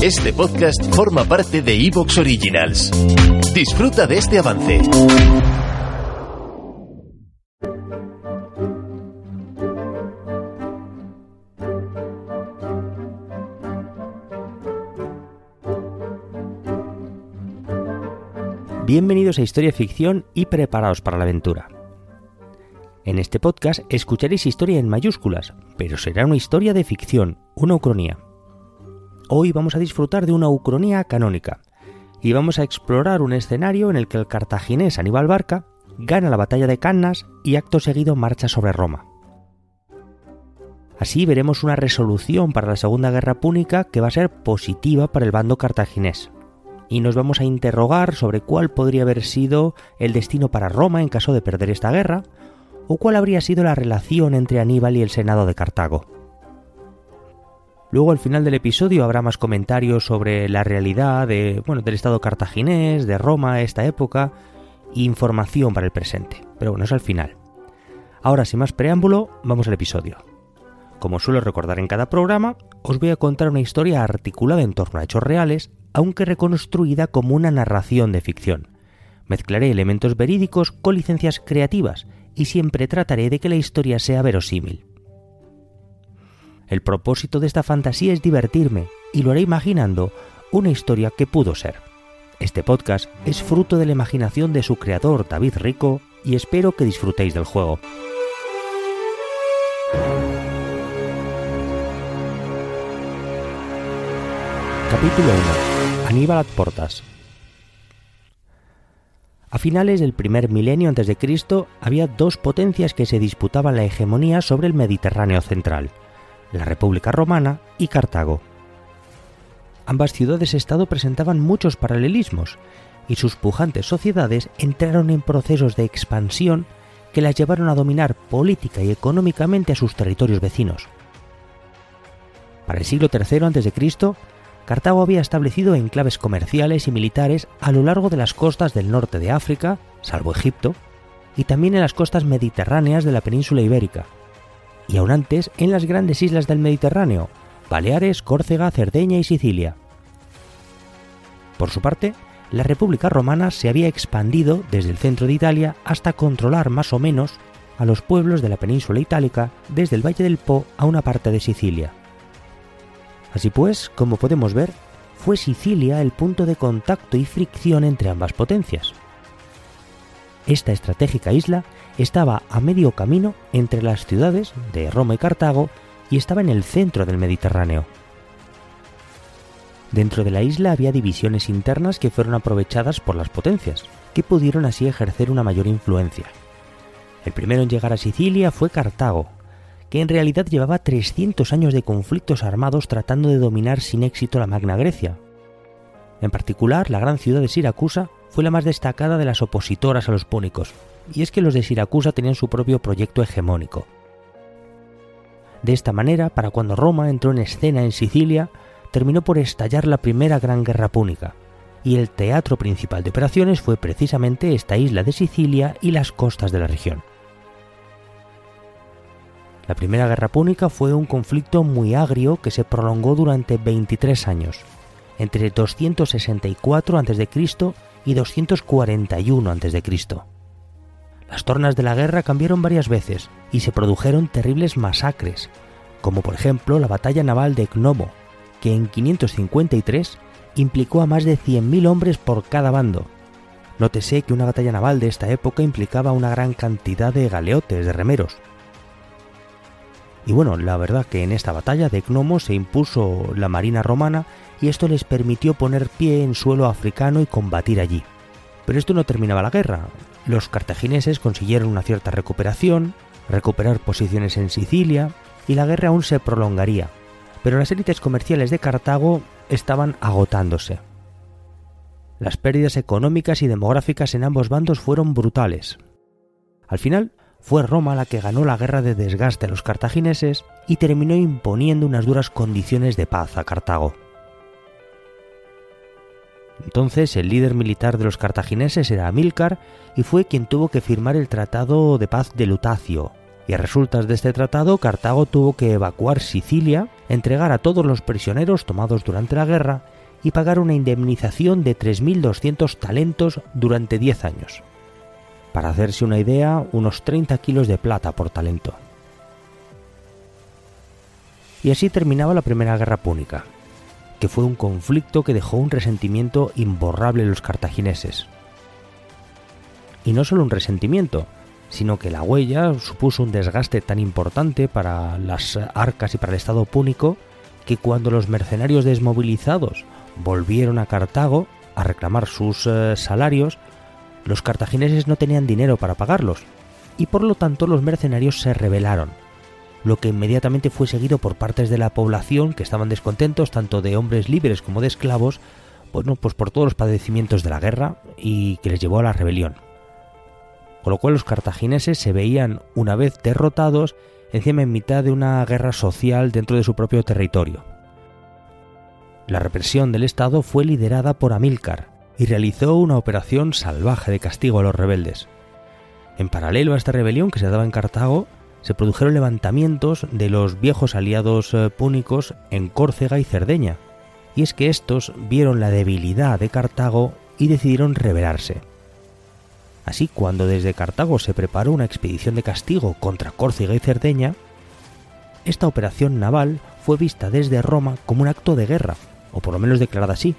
Este podcast forma parte de Evox Originals. Disfruta de este avance. Bienvenidos a Historia Ficción y preparaos para la aventura. En este podcast escucharéis historia en mayúsculas, pero será una historia de ficción, una ucronía. Hoy vamos a disfrutar de una ucronía canónica y vamos a explorar un escenario en el que el cartaginés Aníbal Barca gana la batalla de Cannas y acto seguido marcha sobre Roma. Así veremos una resolución para la Segunda Guerra Púnica que va a ser positiva para el bando cartaginés y nos vamos a interrogar sobre cuál podría haber sido el destino para Roma en caso de perder esta guerra, o cuál habría sido la relación entre Aníbal y el Senado de Cartago. Luego al final del episodio habrá más comentarios sobre la realidad bueno, del Estado cartaginés, de Roma esta época, e información para el presente. Pero bueno, es al final. Ahora, sin más preámbulo, vamos al episodio. Como suelo recordar en cada programa, os voy a contar una historia articulada en torno a hechos reales aunque reconstruida como una narración de ficción. Mezclaré elementos verídicos con licencias creativas y siempre trataré de que la historia sea verosímil. El propósito de esta fantasía es divertirme y lo haré imaginando una historia que pudo ser. Este podcast es fruto de la imaginación de su creador David Rico y espero que disfrutéis del juego. Capítulo 1. Aníbal Portas. A finales del primer milenio antes de Cristo había dos potencias que se disputaban la hegemonía sobre el Mediterráneo central, la República Romana y Cartago. Ambas ciudades-estado presentaban muchos paralelismos y sus pujantes sociedades entraron en procesos de expansión que las llevaron a dominar política y económicamente a sus territorios vecinos. Para el siglo III a.C., Cartago había establecido enclaves comerciales y militares a lo largo de las costas del norte de África, salvo Egipto, y también en las costas mediterráneas de la península ibérica, y aún antes en las grandes islas del Mediterráneo, Baleares, Córcega, Cerdeña y Sicilia. Por su parte, la República Romana se había expandido desde el centro de Italia hasta controlar más o menos a los pueblos de la península itálica desde el Valle del Po a una parte de Sicilia. Así pues, como podemos ver, fue Sicilia el punto de contacto y fricción entre ambas potencias. Esta estratégica isla estaba a medio camino entre las ciudades de Roma y Cartago y estaba en el centro del Mediterráneo. Dentro de la isla había divisiones internas que fueron aprovechadas por las potencias, que pudieron así ejercer una mayor influencia. El primero en llegar a Sicilia fue Cartago, que en realidad llevaba 300 años de conflictos armados tratando de dominar sin éxito la Magna Grecia. En particular, la gran ciudad de Siracusa fue la más destacada de las opositoras a los púnicos, y es que los de Siracusa tenían su propio proyecto hegemónico. De esta manera, para cuando Roma entró en escena en Sicilia, terminó por estallar la primera gran guerra púnica, y el teatro principal de operaciones fue precisamente esta isla de Sicilia y las costas de la región. La Primera Guerra Púnica fue un conflicto muy agrio que se prolongó durante 23 años, entre 264 a.C. y 241 a.C. Las tornas de la guerra cambiaron varias veces y se produjeron terribles masacres, como por ejemplo la batalla naval de Gnomo, que en 553 implicó a más de 100.000 hombres por cada bando. Nótese que una batalla naval de esta época implicaba una gran cantidad de galeotes, de remeros, y bueno, la verdad que en esta batalla de Gnomo se impuso la marina romana y esto les permitió poner pie en suelo africano y combatir allí. Pero esto no terminaba la guerra. Los cartagineses consiguieron una cierta recuperación, recuperar posiciones en Sicilia, y la guerra aún se prolongaría. Pero las élites comerciales de Cartago estaban agotándose. Las pérdidas económicas y demográficas en ambos bandos fueron brutales. Al final, fue Roma la que ganó la guerra de desgaste a los cartagineses y terminó imponiendo unas duras condiciones de paz a Cartago. Entonces el líder militar de los cartagineses era Amílcar y fue quien tuvo que firmar el tratado de paz de Lutacio, Y a resultas de este tratado, Cartago tuvo que evacuar Sicilia, entregar a todos los prisioneros tomados durante la guerra y pagar una indemnización de 3.200 talentos durante 10 años. Para hacerse una idea, unos 30 kilos de plata por talento. Y así terminaba la Primera Guerra Púnica, que fue un conflicto que dejó un resentimiento imborrable en los cartagineses. Y no solo un resentimiento, sino que la huella supuso un desgaste tan importante para las arcas y para el Estado púnico que cuando los mercenarios desmovilizados volvieron a Cartago a reclamar sus eh, salarios, los cartagineses no tenían dinero para pagarlos, y por lo tanto los mercenarios se rebelaron, lo que inmediatamente fue seguido por partes de la población que estaban descontentos, tanto de hombres libres como de esclavos, bueno, pues por todos los padecimientos de la guerra y que les llevó a la rebelión. Con lo cual los cartagineses se veían, una vez derrotados, encima en mitad de una guerra social dentro de su propio territorio. La represión del Estado fue liderada por Amílcar y realizó una operación salvaje de castigo a los rebeldes. En paralelo a esta rebelión que se daba en Cartago, se produjeron levantamientos de los viejos aliados eh, púnicos en Córcega y Cerdeña, y es que estos vieron la debilidad de Cartago y decidieron rebelarse. Así, cuando desde Cartago se preparó una expedición de castigo contra Córcega y Cerdeña, esta operación naval fue vista desde Roma como un acto de guerra, o por lo menos declarada así,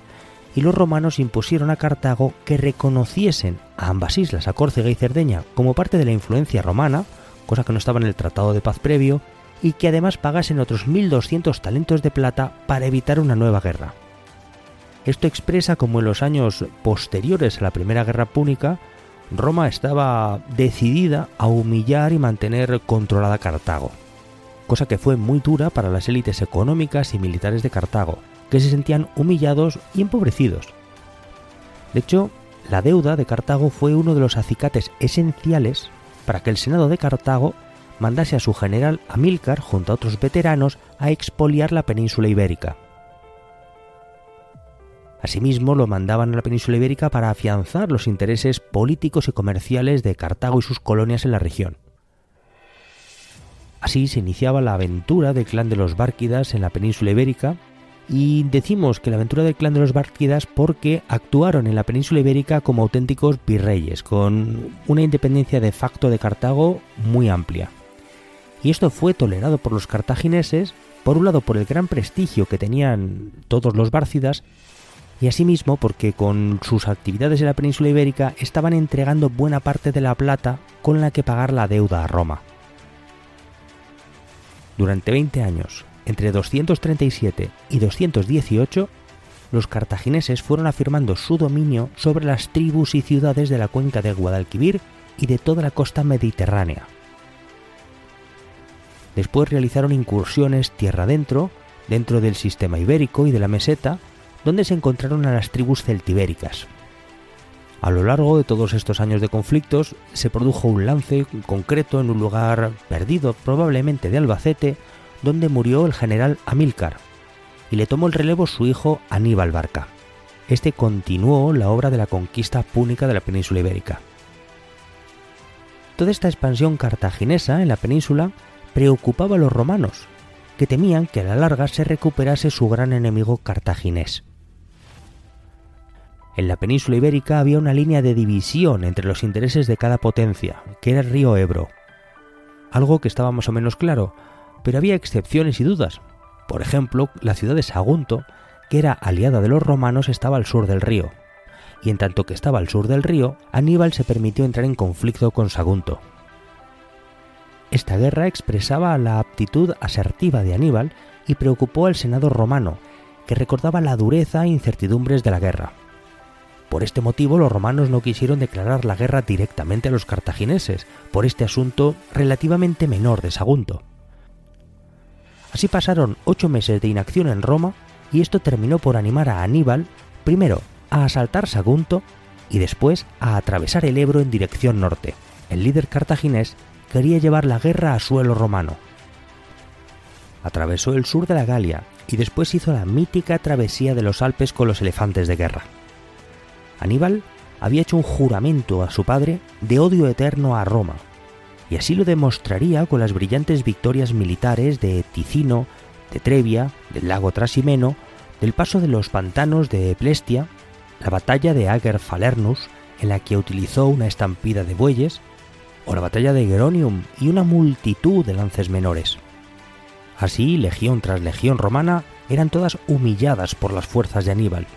y los romanos impusieron a Cartago que reconociesen a ambas islas, a Córcega y Cerdeña, como parte de la influencia romana, cosa que no estaba en el Tratado de Paz previo, y que además pagasen otros 1.200 talentos de plata para evitar una nueva guerra. Esto expresa como en los años posteriores a la Primera Guerra Púnica, Roma estaba decidida a humillar y mantener controlada Cartago, cosa que fue muy dura para las élites económicas y militares de Cartago, que se sentían humillados y empobrecidos. De hecho, la deuda de Cartago fue uno de los acicates esenciales para que el Senado de Cartago mandase a su general Amílcar junto a otros veteranos a expoliar la península ibérica. Asimismo, lo mandaban a la península ibérica para afianzar los intereses políticos y comerciales de Cartago y sus colonias en la región. Así se iniciaba la aventura del clan de los Bárquidas en la península ibérica y decimos que la aventura del clan de los Bárquidas porque actuaron en la península ibérica como auténticos virreyes, con una independencia de facto de Cartago muy amplia. Y esto fue tolerado por los cartagineses, por un lado por el gran prestigio que tenían todos los Bárcidas, y asimismo porque con sus actividades en la península ibérica estaban entregando buena parte de la plata con la que pagar la deuda a Roma. Durante 20 años, entre 237 y 218, los cartagineses fueron afirmando su dominio sobre las tribus y ciudades de la cuenca del Guadalquivir y de toda la costa mediterránea. Después realizaron incursiones tierra adentro, dentro del sistema ibérico y de la meseta, donde se encontraron a las tribus celtibéricas. A lo largo de todos estos años de conflictos se produjo un lance concreto en un lugar perdido probablemente de Albacete donde murió el general Amílcar, y le tomó el relevo su hijo Aníbal Barca. Este continuó la obra de la conquista púnica de la península ibérica. Toda esta expansión cartaginesa en la península preocupaba a los romanos, que temían que a la larga se recuperase su gran enemigo cartaginés. En la península ibérica había una línea de división entre los intereses de cada potencia, que era el río Ebro. Algo que estaba más o menos claro, pero había excepciones y dudas. Por ejemplo, la ciudad de Sagunto, que era aliada de los romanos, estaba al sur del río. Y en tanto que estaba al sur del río, Aníbal se permitió entrar en conflicto con Sagunto. Esta guerra expresaba la aptitud asertiva de Aníbal y preocupó al Senado romano, que recordaba la dureza e incertidumbres de la guerra. Por este motivo los romanos no quisieron declarar la guerra directamente a los cartagineses, por este asunto relativamente menor de Sagunto. Así pasaron ocho meses de inacción en Roma y esto terminó por animar a Aníbal, primero, a asaltar Sagunto y después a atravesar el Ebro en dirección norte. El líder cartaginés quería llevar la guerra a suelo romano. Atravesó el sur de la Galia y después hizo la mítica travesía de los Alpes con los elefantes de guerra. Aníbal había hecho un juramento a su padre de odio eterno a Roma, y así lo demostraría con las brillantes victorias militares de Ticino, de Trevia, del lago Trasimeno, del paso de los pantanos de Plestia, la batalla de Ager Falernus, en la que utilizó una estampida de bueyes, o la batalla de Geronium y una multitud de lances menores. Así, legión tras legión romana eran todas humilladas por las fuerzas de Aníbal.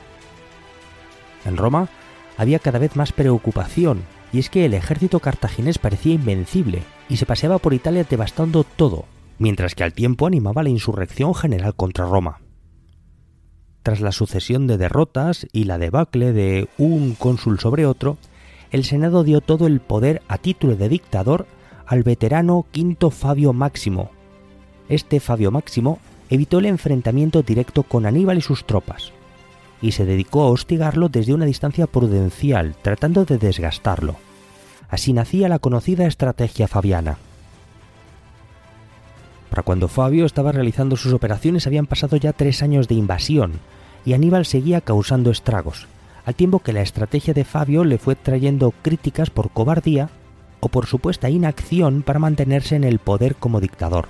En Roma había cada vez más preocupación, y es que el ejército cartaginés parecía invencible y se paseaba por Italia devastando todo, mientras que al tiempo animaba la insurrección general contra Roma. Tras la sucesión de derrotas y la debacle de un cónsul sobre otro, el Senado dio todo el poder a título de dictador al veterano Quinto Fabio Máximo. Este Fabio Máximo evitó el enfrentamiento directo con Aníbal y sus tropas, y se dedicó a hostigarlo desde una distancia prudencial, tratando de desgastarlo. Así nacía la conocida estrategia fabiana. Para cuando Fabio estaba realizando sus operaciones habían pasado ya tres años de invasión, y Aníbal seguía causando estragos, al tiempo que la estrategia de Fabio le fue trayendo críticas por cobardía o por supuesta inacción para mantenerse en el poder como dictador.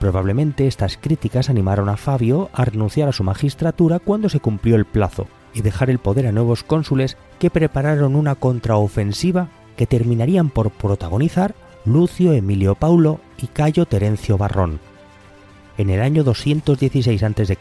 Probablemente estas críticas animaron a Fabio a renunciar a su magistratura cuando se cumplió el plazo y dejar el poder a nuevos cónsules que prepararon una contraofensiva que terminarían por protagonizar Lucio Emilio Paulo y Cayo Terencio Barrón. En el año 216 a.C.,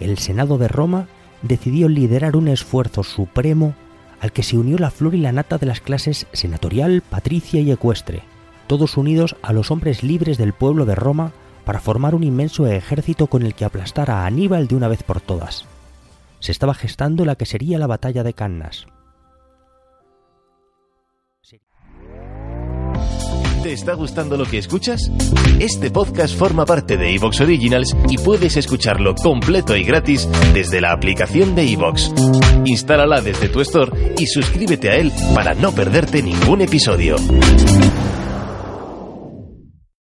el Senado de Roma decidió liderar un esfuerzo supremo al que se unió la flor y la nata de las clases senatorial, patricia y ecuestre, todos unidos a los hombres libres del pueblo de Roma para formar un inmenso ejército con el que aplastar a Aníbal de una vez por todas. Se estaba gestando la que sería la batalla de Cannas. ¿Te está gustando lo que escuchas? Este podcast forma parte de Evox Originals y puedes escucharlo completo y gratis desde la aplicación de Evox. Instálala desde tu store y suscríbete a él para no perderte ningún episodio.